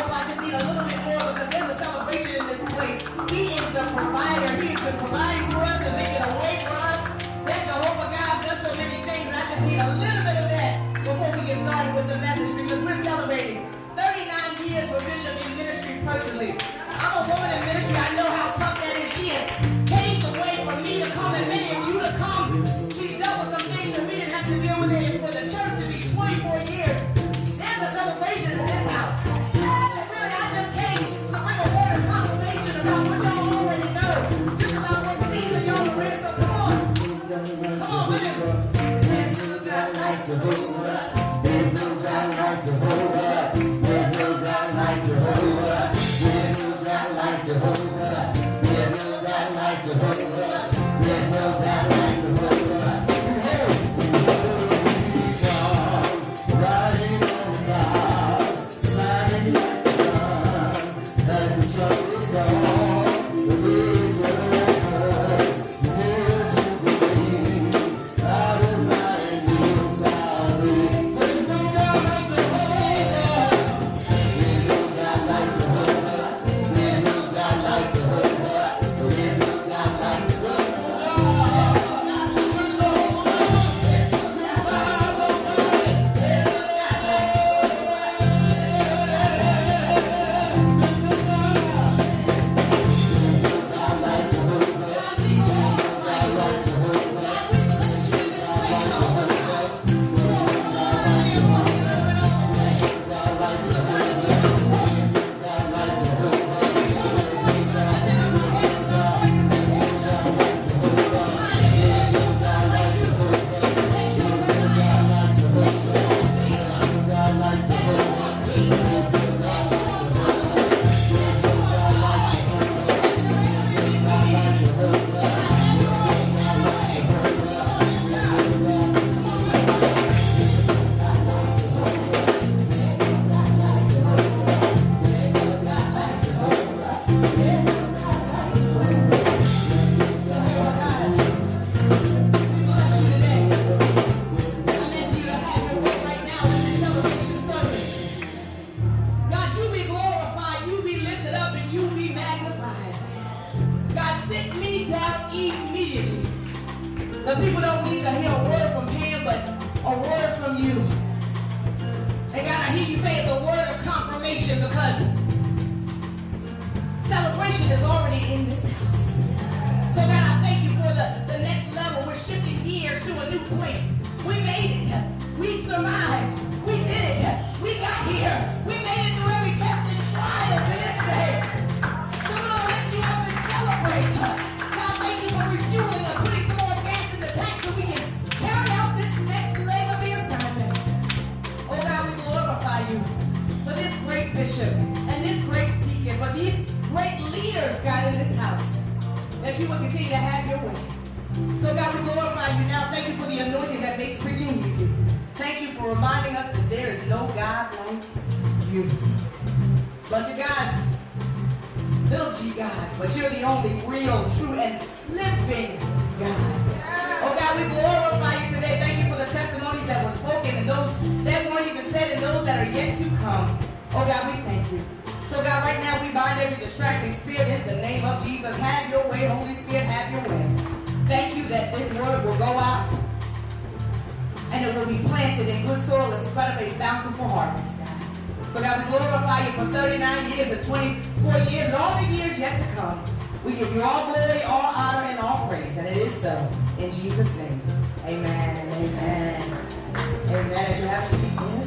hope I just need a little bit more because there's a celebration in this place. He is the provider. He has been providing for us and making a way for us. That Jehovah God does so many things. I just need a little bit of that before we get started with the message because we're celebrating 39 years for Bishop in ministry personally. I'm a woman in ministry. I know how tough that is. She has you will continue to have your way. So God, we glorify you now. Thank you for the anointing that makes preaching easy. Thank you for reminding us that there is no God like you. Bunch of gods, little g gods, but you're the only real, true, and living God. Oh God, we glorify you today. Thank you for the testimonies that were spoken and those that weren't even said and those that are yet to come. Oh God, we thank you. So God, right now we bind every distracting spirit in the name of Jesus. Have your way, Holy Spirit, have your way. Thank you that this word will go out and it will be planted in good soil and spread up a bountiful harvest, God. So God, we glorify you for 39 years and 24 years and all the years yet to come. We give you all glory, all honor, and all praise. And it is so. In Jesus' name. Amen and amen. Amen. As you have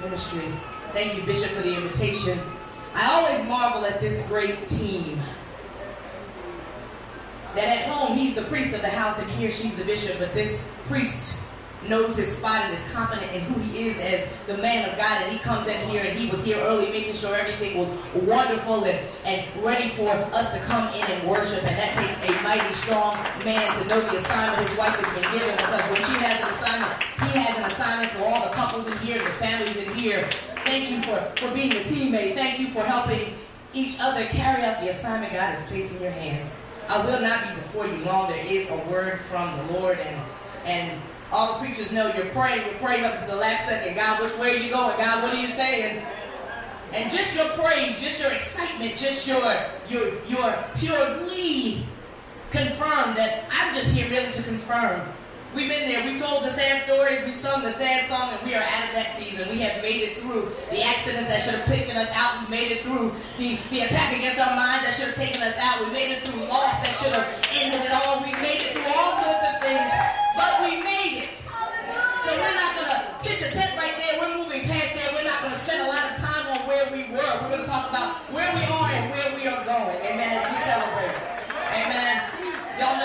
Ministry. Thank you, Bishop, for the invitation. I always marvel at this great team. That at home he's the priest of the house and here she's the bishop, but this priest knows his spot and is confident in who he is as the man of God. And he comes in here and he was here early making sure everything was wonderful and, and ready for us to come in and worship. And that takes a mighty strong man to know the assignment his wife has been given because when she has an assignment, he has an assignment for all the couples in here, the families in here. Thank you for, for being a teammate. Thank you for helping each other carry out the assignment God has placed in your hands. I will not be before you long. There is a word from the Lord and and all the preachers know you're praying, you're praying up to the last second. God, which way are you going? God, what are you saying? And just your praise, just your excitement, just your your your pure glee confirm that I'm just here really to confirm. We've been there. We've told the sad stories. We've sung the sad song, and we are out of that season. We have made it through the accidents that should have taken us out. We made it through the, the attack against our minds that should have taken us out. We made it through loss that should have ended it all. We made it through all sorts of things, but we made it. So we're not going to pitch a tent right there. We're moving past there. We're not going to spend a lot of time on where we were. We're going to talk about where we are and where we are going. Amen. As we celebrate. Amen. Y'all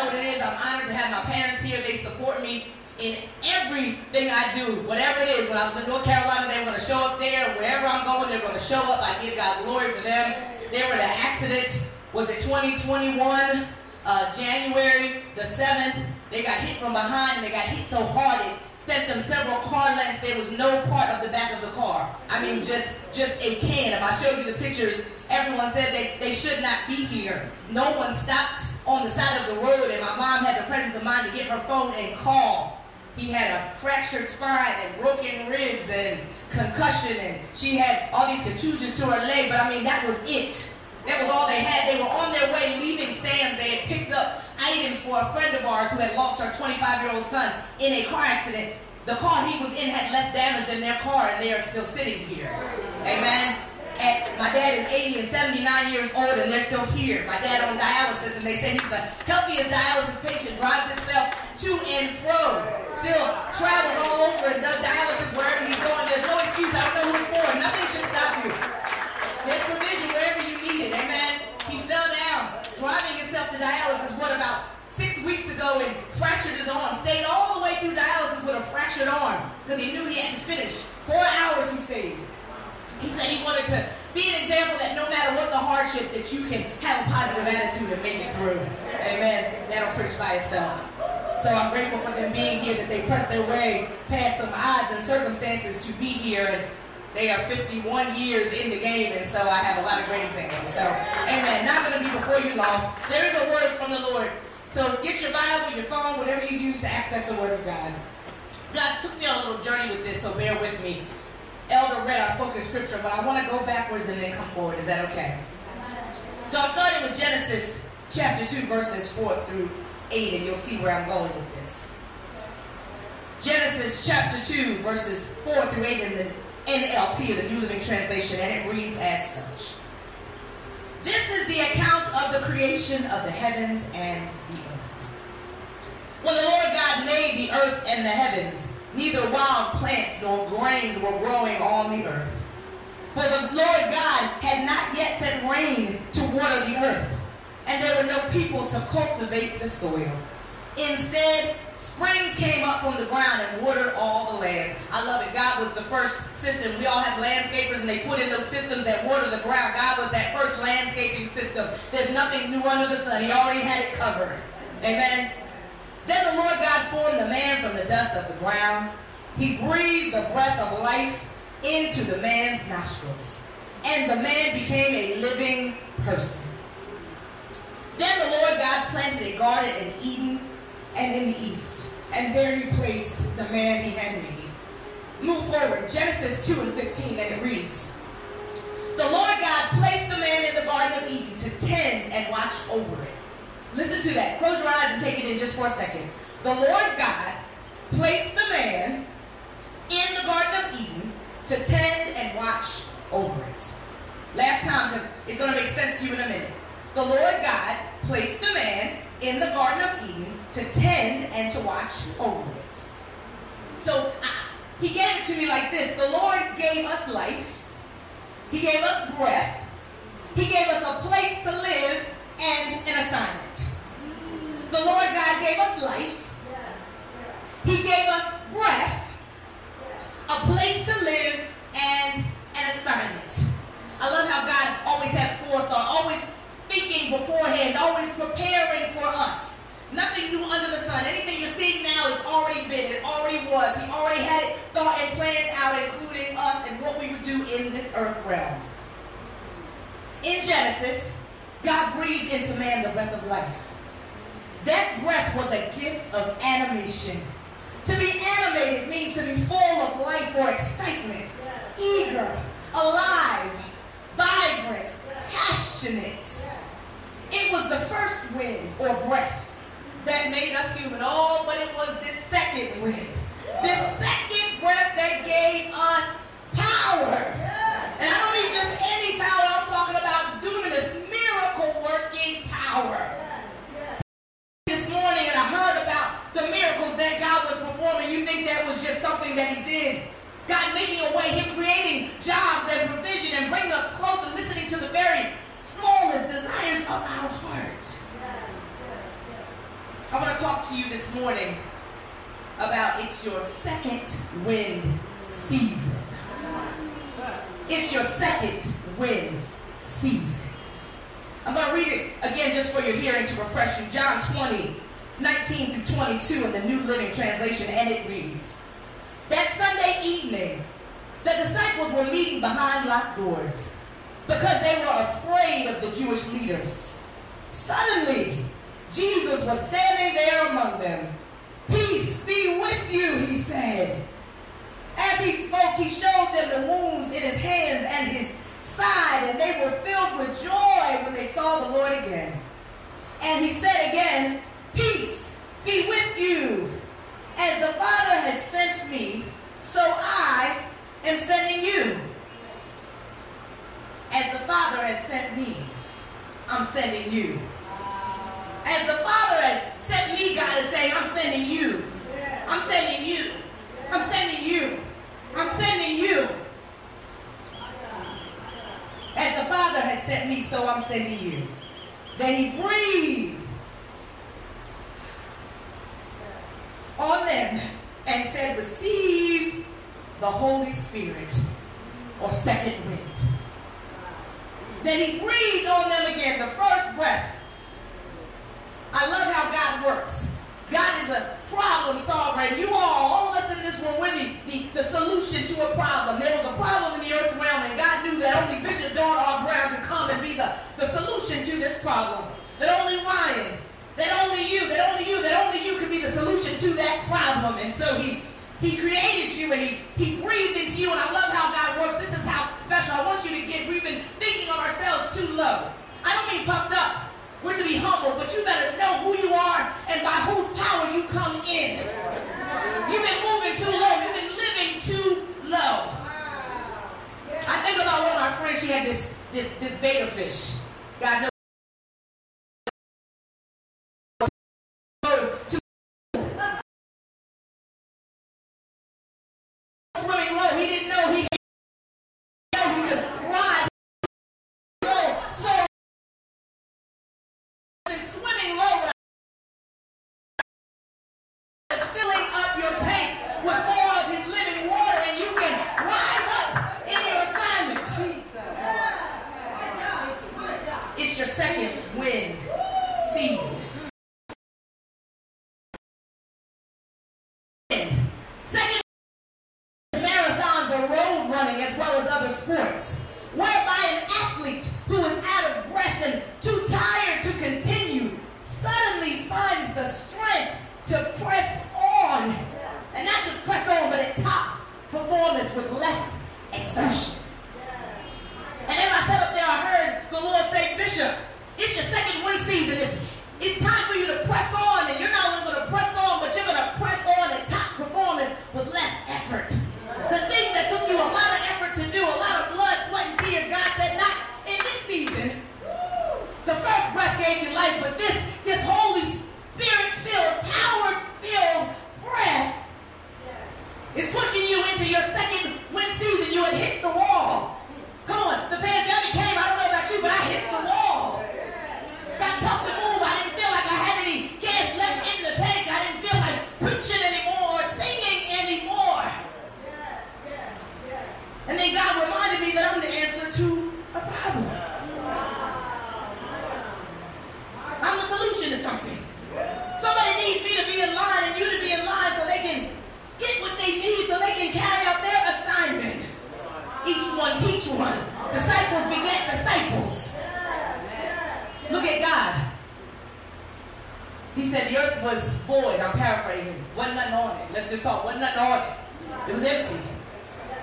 I'm honored to have my parents here. They support me in everything I do, whatever it is. When I was in North Carolina, they were going to show up there. Wherever I'm going, they're going to show up. I give God glory for them. They were in an accident. Was it 2021? Uh, January the 7th, they got hit from behind and they got hit so hard it sent them several car lengths. There was no part of the back of the car. I mean, just just a can. If I showed you the pictures, everyone said they, they should not be here. No one stopped on the side of the road, and my mom had the presence of mind to get her phone and call. He had a fractured spine and broken ribs and concussion, and she had all these contusions to her leg, but I mean, that was it. That was all they had. They were on their way leaving Sam's. They had picked up items for a friend of ours who had lost her 25-year-old son in a car accident. The car he was in had less damage than their car, and they are still sitting here. Amen. And my dad is 80 and 79 years old, and they're still here. My dad on dialysis, and they say he's the healthiest dialysis patient, drives himself to and fro, still travels all over and does dialysis wherever he's going. There's no excuse. I don't know who it's for. Nothing should stop you. There's provision wherever you need it. Amen. He fell down, driving himself to dialysis, what about six weeks ago and fractured his arm. Stayed all the way through dialysis with a fractured arm because he knew he hadn't finished. Four hours he stayed. He said he wanted to be an example that no matter what the hardship, that you can have a positive attitude and make it through. Amen. That'll preach by itself. So I'm grateful for them being here, that they pressed their way past some odds and circumstances to be here. And they are 51 years in the game, and so I have a lot of great examples. So, amen. Not going to be before you long. There is a word from the Lord. So get your Bible, your phone, whatever you use to access the Word of God. God took me on a little journey with this, so bear with me. Elder read our book of scripture, but I want to go backwards and then come forward. Is that okay? So I'm starting with Genesis chapter 2, verses 4 through 8, and you'll see where I'm going with this. Genesis chapter 2, verses 4 through 8 in the NLT, the New Living Translation, and it reads as such. This is the account of the creation of the heavens and the earth. When the Lord God made the earth and the heavens, neither wild plants nor grains were growing on the earth. For the Lord God had not yet sent rain to water the earth, and there were no people to cultivate the soil. Instead, Springs came up from the ground and watered all the land. I love it. God was the first system. We all have landscapers and they put in those systems that water the ground. God was that first landscaping system. There's nothing new under the sun. He already had it covered. Amen. Then the Lord God formed the man from the dust of the ground. He breathed the breath of life into the man's nostrils. And the man became a living person. Then the Lord God planted a garden in Eden and in the east. And there he placed the man he had made. Move forward, Genesis 2 and 15, and it reads The Lord God placed the man in the Garden of Eden to tend and watch over it. Listen to that. Close your eyes and take it in just for a second. The Lord God placed the man in the Garden of Eden to tend and watch over it. Last time, because it's going to make sense to you in a minute. The Lord God placed the man in the Garden of Eden to tend and to watch over it. So I, he gave it to me like this. The Lord gave us life. He gave us breath. He gave us a place to live and an assignment. The Lord God gave us life. He gave us breath, a place to live, and an assignment. I love how God always has forethought, always thinking beforehand, always preparing for us. Nothing new under the sun. Anything you're seeing now has already been. It already was. He already had it thought and planned out, including us and what we would do in this earth realm. In Genesis, God breathed into man the breath of life. That breath was a gift of animation. To be animated means to be full of life or excitement, eager, alive, vibrant, passionate. It was the first wind or breath that made us human. Oh, but it was this second wind. This second breath that gave us power. And I don't mean just any power. I'm talking about dunamis, miracle working power. This morning, and I heard about the miracles that God was performing. You think that was just something that He did? God making a way, Him creating jobs and provision and bringing us closer, listening to the very smallest desires of our heart. I want to talk to you this morning about it's your second wind season. It's your second wind season. I'm going to read it again just for your hearing to refresh you. John 20, 19 through 22 in the New Living Translation, and it reads That Sunday evening, the disciples were meeting behind locked doors because they were afraid of the Jewish leaders. Suddenly, Jesus was standing there among them. Peace be with you, he said. As he spoke, he showed them the wounds in his hands and his and they were filled with joy when they saw the Lord again. And he said again, Peace be with you. As the Father has sent me, so I am sending you. As the Father has sent me, I'm sending you. As the Father has sent me, God is saying, I'm sending you. I'm sending you. I'm sending you. I'm sending you. As the Father has sent me, so I'm sending you. Then he breathed on them and said, Receive the Holy Spirit or second wind. Then he breathed on them again, the first breath. I love how God works. God is a problem solver. And you all, all of us in this room, we're the, the, the, solution to a problem. There was a problem in the earth realm, and God knew that only Bishop Dawn R. Brown could come and be the, the solution to this problem. That only Ryan, that only you, that only you, that only you could be the solution to that problem. And so he he created you and he, he breathed into you. And I love how God works. This is how special. I want you to get, we've been thinking of ourselves too low. I don't mean puffed up. We're to be humble, but you better know who you are and by whose power you come in. You've been moving too low. You've been living too low. I think about one of my friends. She had this this this betta fish. God knows. Swimming low, he didn't know he he could rise low. So swimming low filling up your tank with more of his living water and you can rise up in your assignment. It's your second wind season. Second marathons or road running as well as other sports, whereby an athlete who is out of breath and too tired to continue suddenly finds the strength to press on. And not just press on, but at top with less exertion. And as I sat up there, I heard the Lord say, Bishop, it's your second wind season. It's, it's a problem. I'm the solution to something. Somebody needs me to be in line and you to be in line so they can get what they need so they can carry out their assignment. Each one teach one. Disciples beget disciples. Look at God. He said the earth was void. I'm paraphrasing. Wasn't nothing on it. Let's just talk. Wasn't nothing on it. It was empty.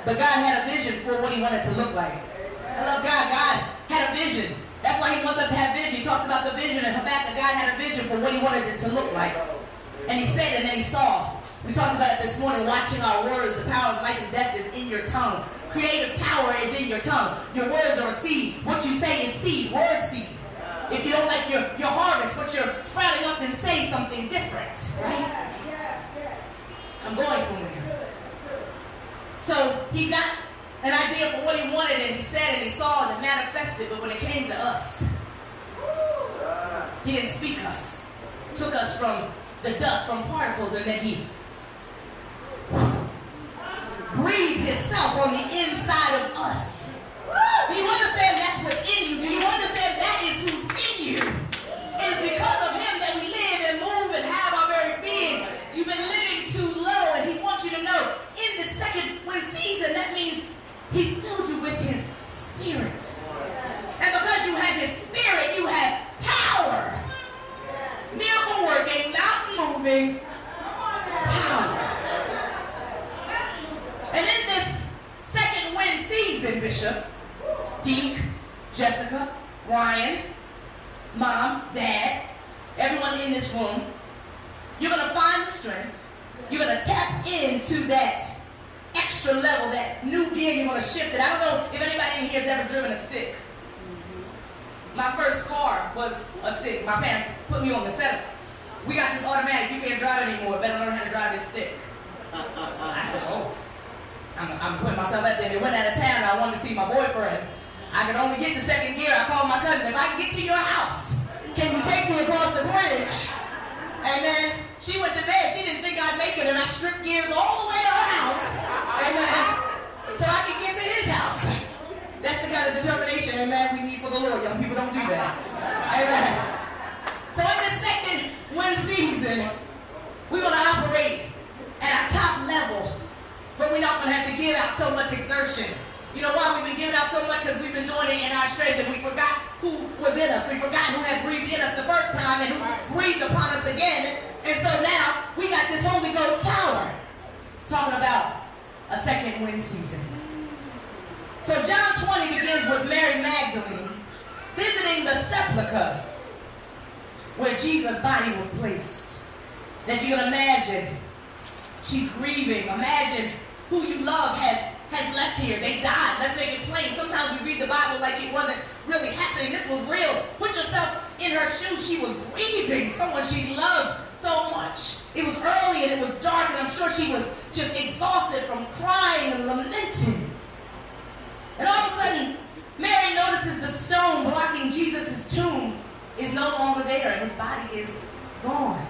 But God had a vision for what he wanted to look like. I love God. God had a vision. That's why he wants us to have vision. He talks about the vision and Habakkuk. God had a vision for what he wanted it to look like. And he said and then he saw. We talked about it this morning, watching our words. The power of life and death is in your tongue. Creative power is in your tongue. Your words are a seed. What you say is seed. Word seed. If you don't like your, your harvest, but you're sprouting up, then say something different. Right? I'm going somewhere. So he got an idea for what he wanted, and he said and he saw and it manifested, but when it came to us, he didn't speak us. Took us from the dust, from particles, and then he breathed himself on the inside of us. Do you understand that's what's in you? Do you understand that is who's in you? It's because of him that we live and move and have our very being. You've been living too low, and he wants you to know in the second wind season, that means he's filled you with his spirit. And because you have his spirit, you have power. Miracle working, mountain moving power. And in this second wind season, Bishop, Deke, Jessica, Ryan, Mom, Dad, everyone in this room, you're going to find the strength. You're going to tap into that extra level, that new gear you're going to shift it. I don't know if anybody in here has ever driven a stick. My first car was a stick. My parents put me on the setup. We got this automatic. You can't drive anymore. Better learn how to drive this stick. I said, oh. I'm, I'm putting myself out there. They went out of town. I wanted to see my boyfriend. I could only get to second gear. I called my cousin. If I can get to your house, can you take me across the bridge? And then she went to bed. She didn't think I'd make it, and I stripped gears all the way to her house. Amen. Uh, so I could get to his house. That's the kind of determination, amen, we need for the Lord. Young people don't do that. Amen. So in this second one season, we're going to operate at our top level, but we're not going to have to give out so much exertion. You know why we've been giving out so much? Because we've been doing it in our strength and we forgot who was in us. We forgot who had breathed in us the first time and who breathed upon us again. And so now we got this Holy Ghost power. Talking about a second wind season. So John 20 begins with Mary Magdalene visiting the sepulchre where Jesus' body was placed. And if you can imagine, she's grieving. Imagine who you love has has left here. They died. Let's make it plain. Sometimes we read the Bible like it wasn't really happening. This was real. Put yourself in her shoes. She was grieving someone she loved so much. It was early and it was dark, and I'm sure she was just exhausted from crying and lamenting. And all of a sudden, Mary notices the stone blocking Jesus' tomb is no longer there, and his body is gone.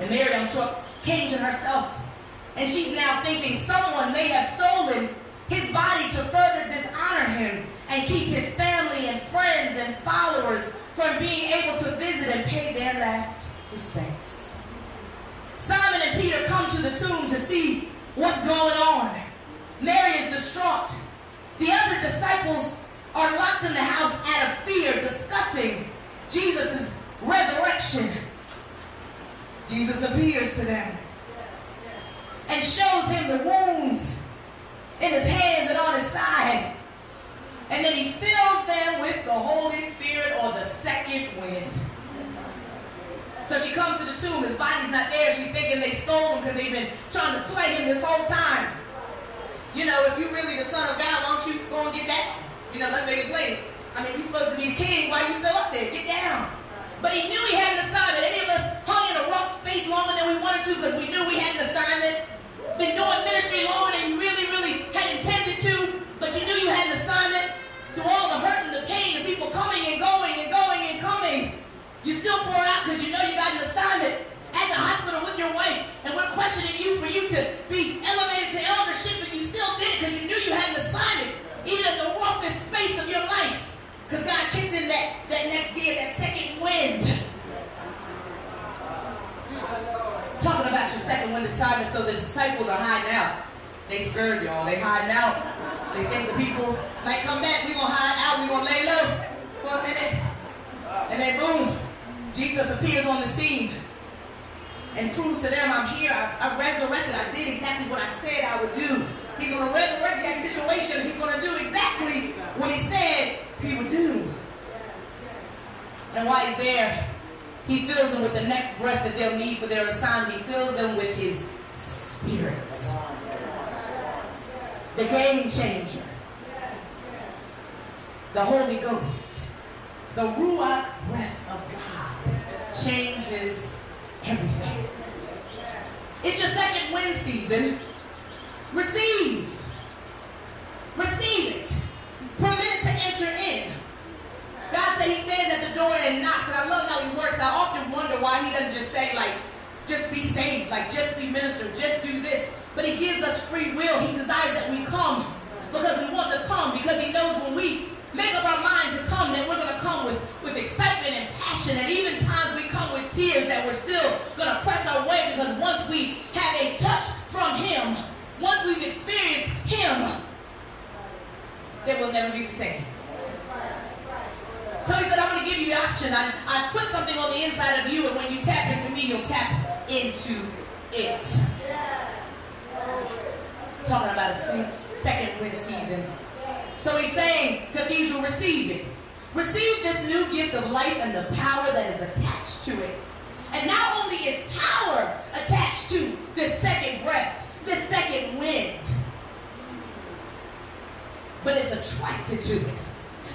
And Mary, I'm sure, came to herself and she's now thinking someone may have stolen his body to further dishonor him and keep his family and friends and followers from being able to visit and pay their last respects. Simon and Peter come to the tomb to see what's going on. Mary is distraught. The other disciples are locked in the house out of fear, discussing Jesus' resurrection. Jesus appears to them and shows him the wounds in his hands and on his side. And then he fills them with the Holy Spirit or the second wind. So she comes to the tomb. His body's not there. She's thinking they stole him because they've been trying to play him this whole time. You know, if you're really the son of God, why don't you go and get that? You know, let's make it plain. I mean, you're supposed to be the king. Why are you still up there? Get down. But he knew he had an assignment. Any of us hung in a rough space longer than we wanted to because we knew we had an assignment been doing ministry longer than you really, really had intended to, but you knew you had an assignment through all the hurt and the pain, the people coming and going and going and coming. You still pour out because you know you got an assignment at the hospital with your wife, and we're questioning you for you to be elevated to eldership, but you still did because you knew you had an assignment, even at the roughest space of your life, because God kicked in that, that next gear, that second wind. Talking about your second wind assignment, so the disciples are hiding out. They scared y'all, they hiding out. So you think the people might come back, we gonna hide out, we gonna lay low for a minute. And then boom, Jesus appears on the scene and proves to them I'm here. I, I resurrected. I did exactly what I said I would do. He's going to resurrect that situation. He's going to do exactly what he said he would do. And while he's there, he fills them with the next breath that they'll need for their assignment. He fills them with his spirit. The game changer. The Holy Ghost. The Ruach breath of God changes everything. It's your second wind season. Receive. Receive it. Permit it to enter in. God said he stands at the door and knocks, and I love how he works. I often wonder why he doesn't just say, like, just be saved, like, just be ministered, just do this. But he gives us free will. He desires that we come because we want to come, because he knows when we make up our mind to come, that we're going to come with, with excitement and passion. And even times we come with tears that we're still going to press our way because once we have a touch from him, once we've experienced him, then we'll never be the same. So he said, I'm going to give you the option. I, I put something on the inside of you, and when you tap into me, you'll tap into it. Talking about a second wind season so he's saying, Cathedral, receive it. Receive this new gift of life and the power that is attached to it. And not only is power attached to this second breath, this second wind, but it's attracted to it.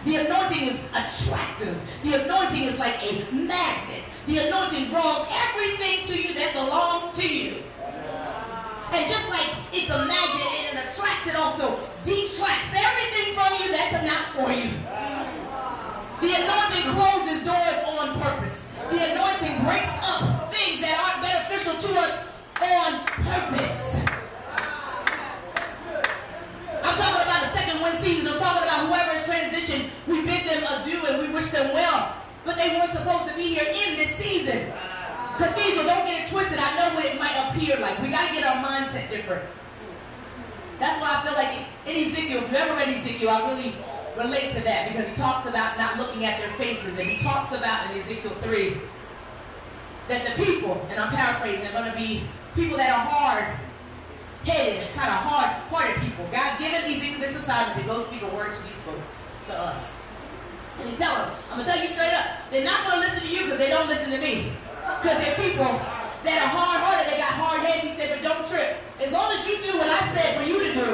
The anointing is attractive. The anointing is like a magnet. The anointing draws everything to you that belongs to you. And just like it's a magnet and it attracts, it also detracts everything from you that's not for you. The anointing closes doors on purpose. The anointing breaks up things that aren't beneficial to us on purpose. I'm talking about the second wind season. I'm talking about whoever is transitioned. We bid them adieu and we wish them well. But they weren't supposed to be here in this season. Cathedral, don't get it twisted. I know what it might appear like. We got to get our mindset different. That's why I feel like in Ezekiel, if you ever read Ezekiel, I really relate to that because he talks about not looking at their faces. And he talks about in Ezekiel 3 that the people, and I'm paraphrasing, are going to be people that are hard headed, kind of hard hearted people. God given Ezekiel this assignment to go speak a word to these folks, to us. And he's telling them, I'm to tell you straight up, they're not going to listen to you because they don't listen to me. Because they're people that are hard-hearted, they got hard heads. He said, but don't trip. As long as you do what I said for you to do,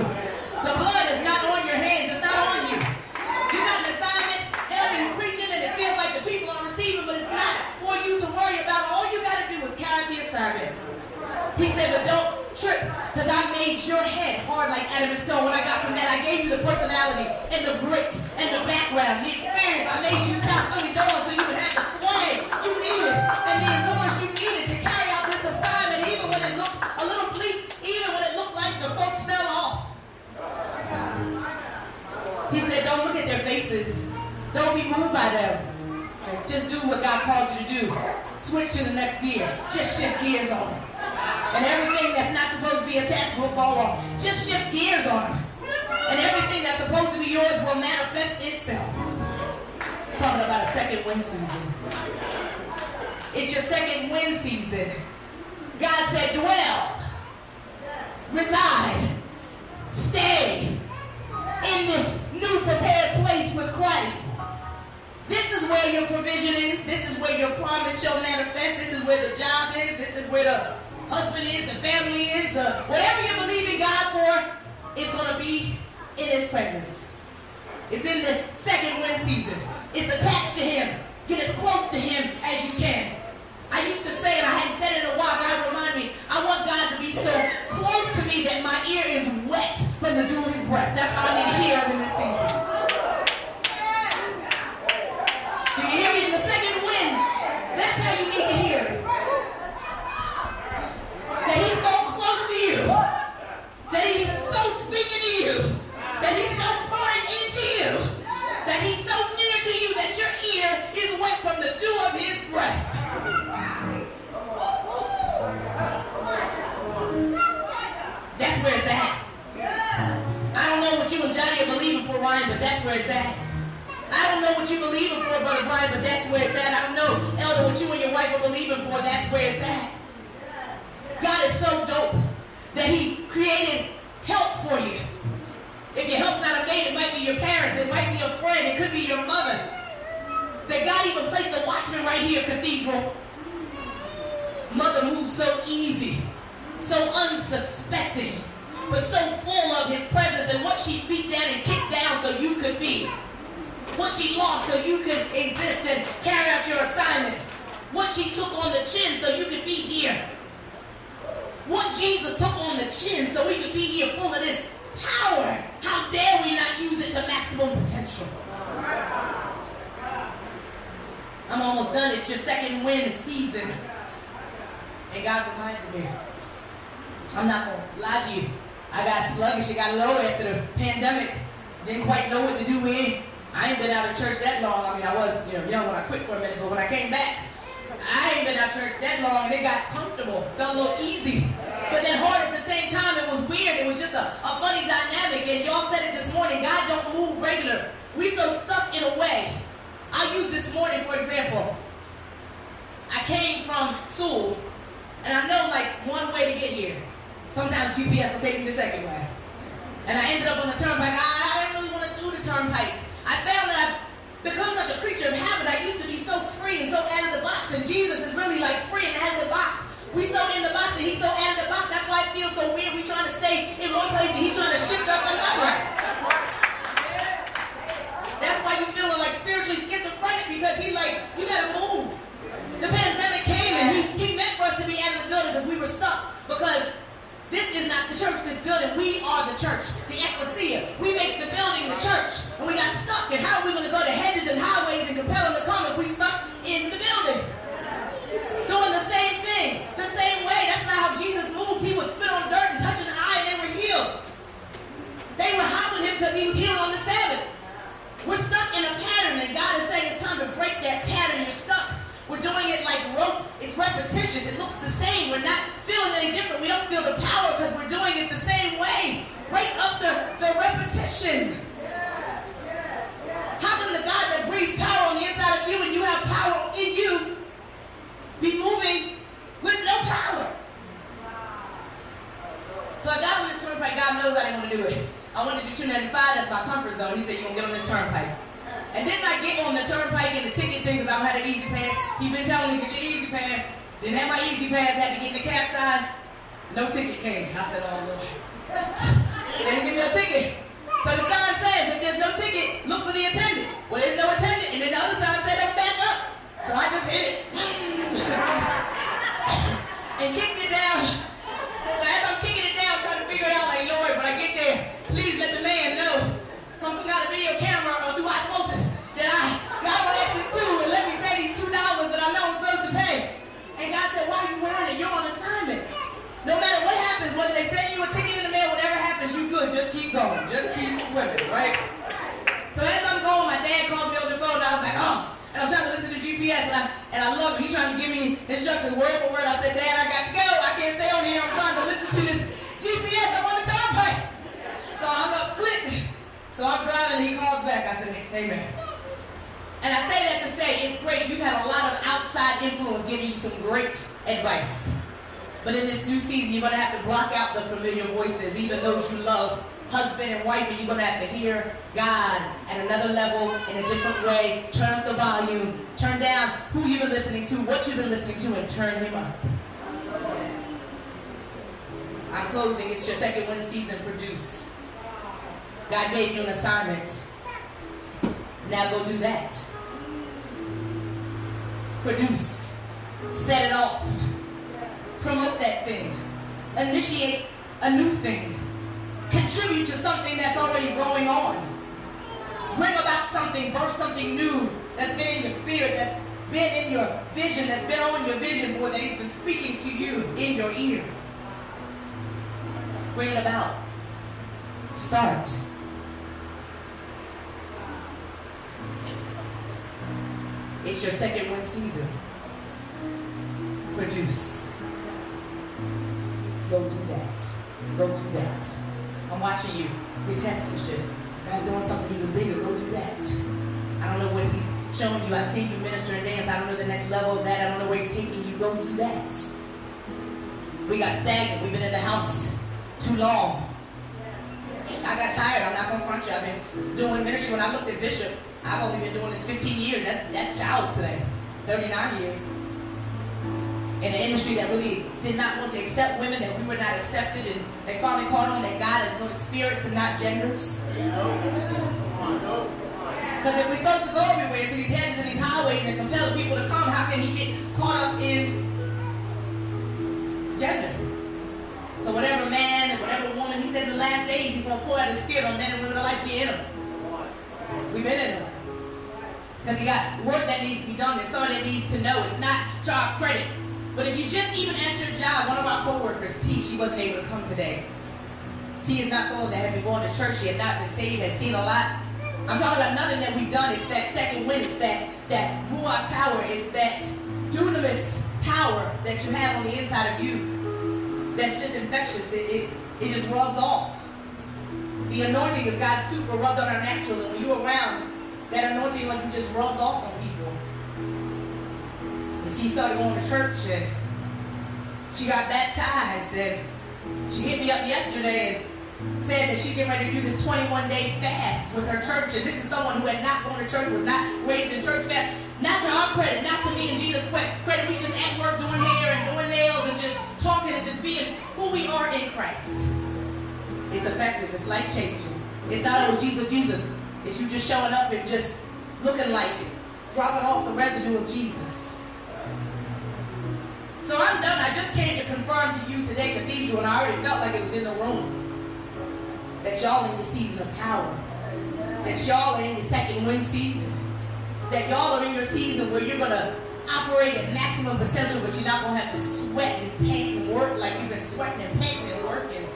the blood is not on your hands. It's not on you. You got an assignment. Hell, you're preaching and it feels like the people are receiving, but it's not for you to worry about. All you got to do is carry the assignment. He said, but don't trip, because I made your head hard like adamant stone. What I got from that, I gave you the personality and the grit and the background, the experience. I made you sound fully done so you would have the sway you needed and the endurance you needed to carry out this assignment, even when it looked a little bleak, even when it looked like the folks fell off. He said, don't look at their faces. Don't be moved by them. Just do what God called you to do. Switch to the next gear. Just shift gears on them and everything that's not supposed to be attached will fall off. Just shift gears on them. And everything that's supposed to be yours will manifest itself. Talking about a second wind season. It's your second wind season. God said, dwell, reside, stay in this new prepared place with Christ. This is where your provision is. This is where your promise shall manifest. This is where the job is. This is where the husband is, the family is, the whatever you believe in God for, it's going to be in His presence. It's in this second wind season. It's attached to Him. Get as close to Him as you can. I used to say, and I hadn't said it in a while, God remind me, I want God to be so close to me that my ear is wet from the dew of His breath. That's how I need to hear don't know what you're believing for, Brother Brian, but that's where it's at. I don't know, Elder, what you and your wife are believing for, that's where it's at. God is so dope that he created help for you. If your help's not a made, it might be your parents, it might be your friend, it could be your mother. That God even placed a watchman right here, Cathedral. Mother moves so easy, so unsuspecting, but so full of his presence and what she beat down and kicked down so you could be. What she lost so you could exist and carry out your assignment. What she took on the chin so you could be here. What Jesus took on the chin so we could be here full of this power. How dare we not use it to maximum potential? I'm almost done. It's your second win season. And God reminded me. I'm not going to lie to you. I got sluggish. I got low after the pandemic. Didn't quite know what to do with. I ain't been out of church that long. I mean, I was you know young when I quit for a minute, but when I came back, I ain't been out of church that long, and it got comfortable, felt a little easy, but then hard at the same time. It was weird. It was just a, a funny dynamic. And y'all said it this morning. God don't move regular. We so stuck in a way. I used this morning, for example. I came from Sewell, and I know like one way to get here. Sometimes GPS will take me the second way. And I ended up on the turnpike. I, I didn't really want to do the turnpike. I found that I've become such a creature of habit. I used to be so free and so out of the box, and Jesus is really like free and out of the box. We so in the box and he's so out of the box. That's why it feels so weird. We trying to stay in one place and he's trying to shift us another. That's why you feeling like spiritually schizophrenic because he's like, you gotta move. The pandemic came and he, he meant for us to be out of the building because we were stuck. Because this is not the church, this building. We are the church, the ecclesia. We make the building the church. And we got stuck. And how are we going to go to hedges and highways and compel them to come if we stuck in the building? Doing the same thing, the same way. That's not how Jesus moved. He would spit on dirt and touch an eye and they were healed. They were with him because he was healed on the Sabbath. We're stuck in a pattern, and God is saying it's time to break that pattern. You're stuck. We're doing it like rope. It's repetitious. It looks the same. We're not feeling any different. We don't feel the power because we're doing it the same way. Break up the, the repetition. How can the God that breathes power on the inside of you and you have power in you be moving with no power? So I got on this turnpike. God knows I didn't want to do it. I wanted to do 295. That's my comfort zone. He said, you're going to get on this turnpike. And then I get on the turnpike and the ticket thing because I don't have an E-ZPass. He been telling me, get your E-ZPass. Didn't have my E-ZPass, had to get in the cash sign. No ticket came. I said, oh, Lord. they didn't give me a ticket. So the sign says, if there's no ticket, look for the attendant. Well, there's no attendant. And then the other sign said, let's back up. So I just hit it. and kicked it down. So as I'm kicking it down, trying to figure it out, like, Lord, when I get there, please let the man know from some kind of video camera or through osmosis that I got on exit two and let me pay these two dollars that I know I'm supposed to pay. And God said, why are you wearing it? You're on assignment. No matter whether they send you a ticket in the mail, whatever happens, you good. Just keep going. Just keep swimming, right? So as I'm going, my dad calls me on the phone and I was like, oh. And I'm trying to listen to GPS and I, and I love it. He's trying to give me instructions word for word. I said, Dad, I got to go. I can't stay on here. I'm trying to listen to this GPS. I'm on the turnpike. So I'm up, click. So I'm driving and he calls back. I said, hey man. And I say that to say it's great. You've had a lot of outside influence giving you some great advice. But in this new season, you're going to have to block out the familiar voices, even those you love, husband and wife, and you're going to have to hear God at another level, in a different way. Turn up the volume, turn down who you've been listening to, what you've been listening to, and turn him up. I'm closing. It's your second win season. Produce. God gave you an assignment. Now go do that. Produce. Set it off. Promote that thing. Initiate a new thing. Contribute to something that's already going on. Bring about something, birth something new that's been in your spirit, that's been in your vision, that's been on your vision board, that He's been speaking to you in your ear. Bring it about. Start. It's your second win season. Produce. Go do that. Go do that. I'm watching you. Your test Christian. God's doing something even bigger. Go do that. I don't know what He's showing you. I've seen you minister and dance. I don't know the next level of that. I don't know where He's taking you. Go do that. We got stagnant. We've been in the house too long. I got tired. I'm not gonna front you. I've been doing ministry. When I looked at Bishop, I've only been doing this 15 years. That's that's child's play. 39 years in an industry that really did not want to accept women, that we were not accepted, and they finally caught on that God anointed spirits and not genders. Because if we're supposed to go everywhere to these hedges and these highways and compel people to come, how can he get caught up in gender? So whatever man and whatever woman, he said in the last days, he's going to pour out his spirit on men and women alike. We're in them. We've been in them. Because he got work that needs to be done. There's someone that needs to know. It's not our credit. But if you just even at your job, one of our co-workers, T, she wasn't able to come today. T is not someone that had been going to church. She had not been saved, has seen a lot. I'm talking about nothing that we've done. It's that second wind. It's that, that ruach power. It's that dunamis power that you have on the inside of you that's just infectious. It, it, it just rubs off. The anointing is God's super rubbed on our natural. And when you're around, that anointing like just rubs off on people. She started going to church and she got baptized and she hit me up yesterday and said that she's getting ready to do this 21 day fast with her church. And this is someone who had not gone to church, was not raised in church fast. Not to our credit, not to me and Jesus' credit. We just at work doing hair and doing nails and just talking and just being who we are in Christ. It's effective. It's life changing. It's not always Jesus, Jesus. It's you just showing up and just looking like dropping off the residue of Jesus. So I'm done. I just came to confirm to you today, Cathedral, and I already felt like it was in the room. That y'all in the season of power. That y'all are in your second wind season. That y'all are in your season where you're to operate at maximum potential, but you're not to have to sweat and paint and work like you've been sweating and painting and working.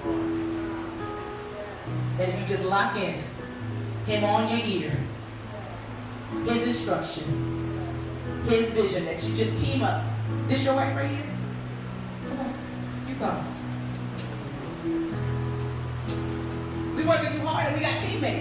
That if you just lock in, him on your ear, his instruction, his vision, that you just team up. This your wife right here? Come on, you come. We working too hard and we got teammates.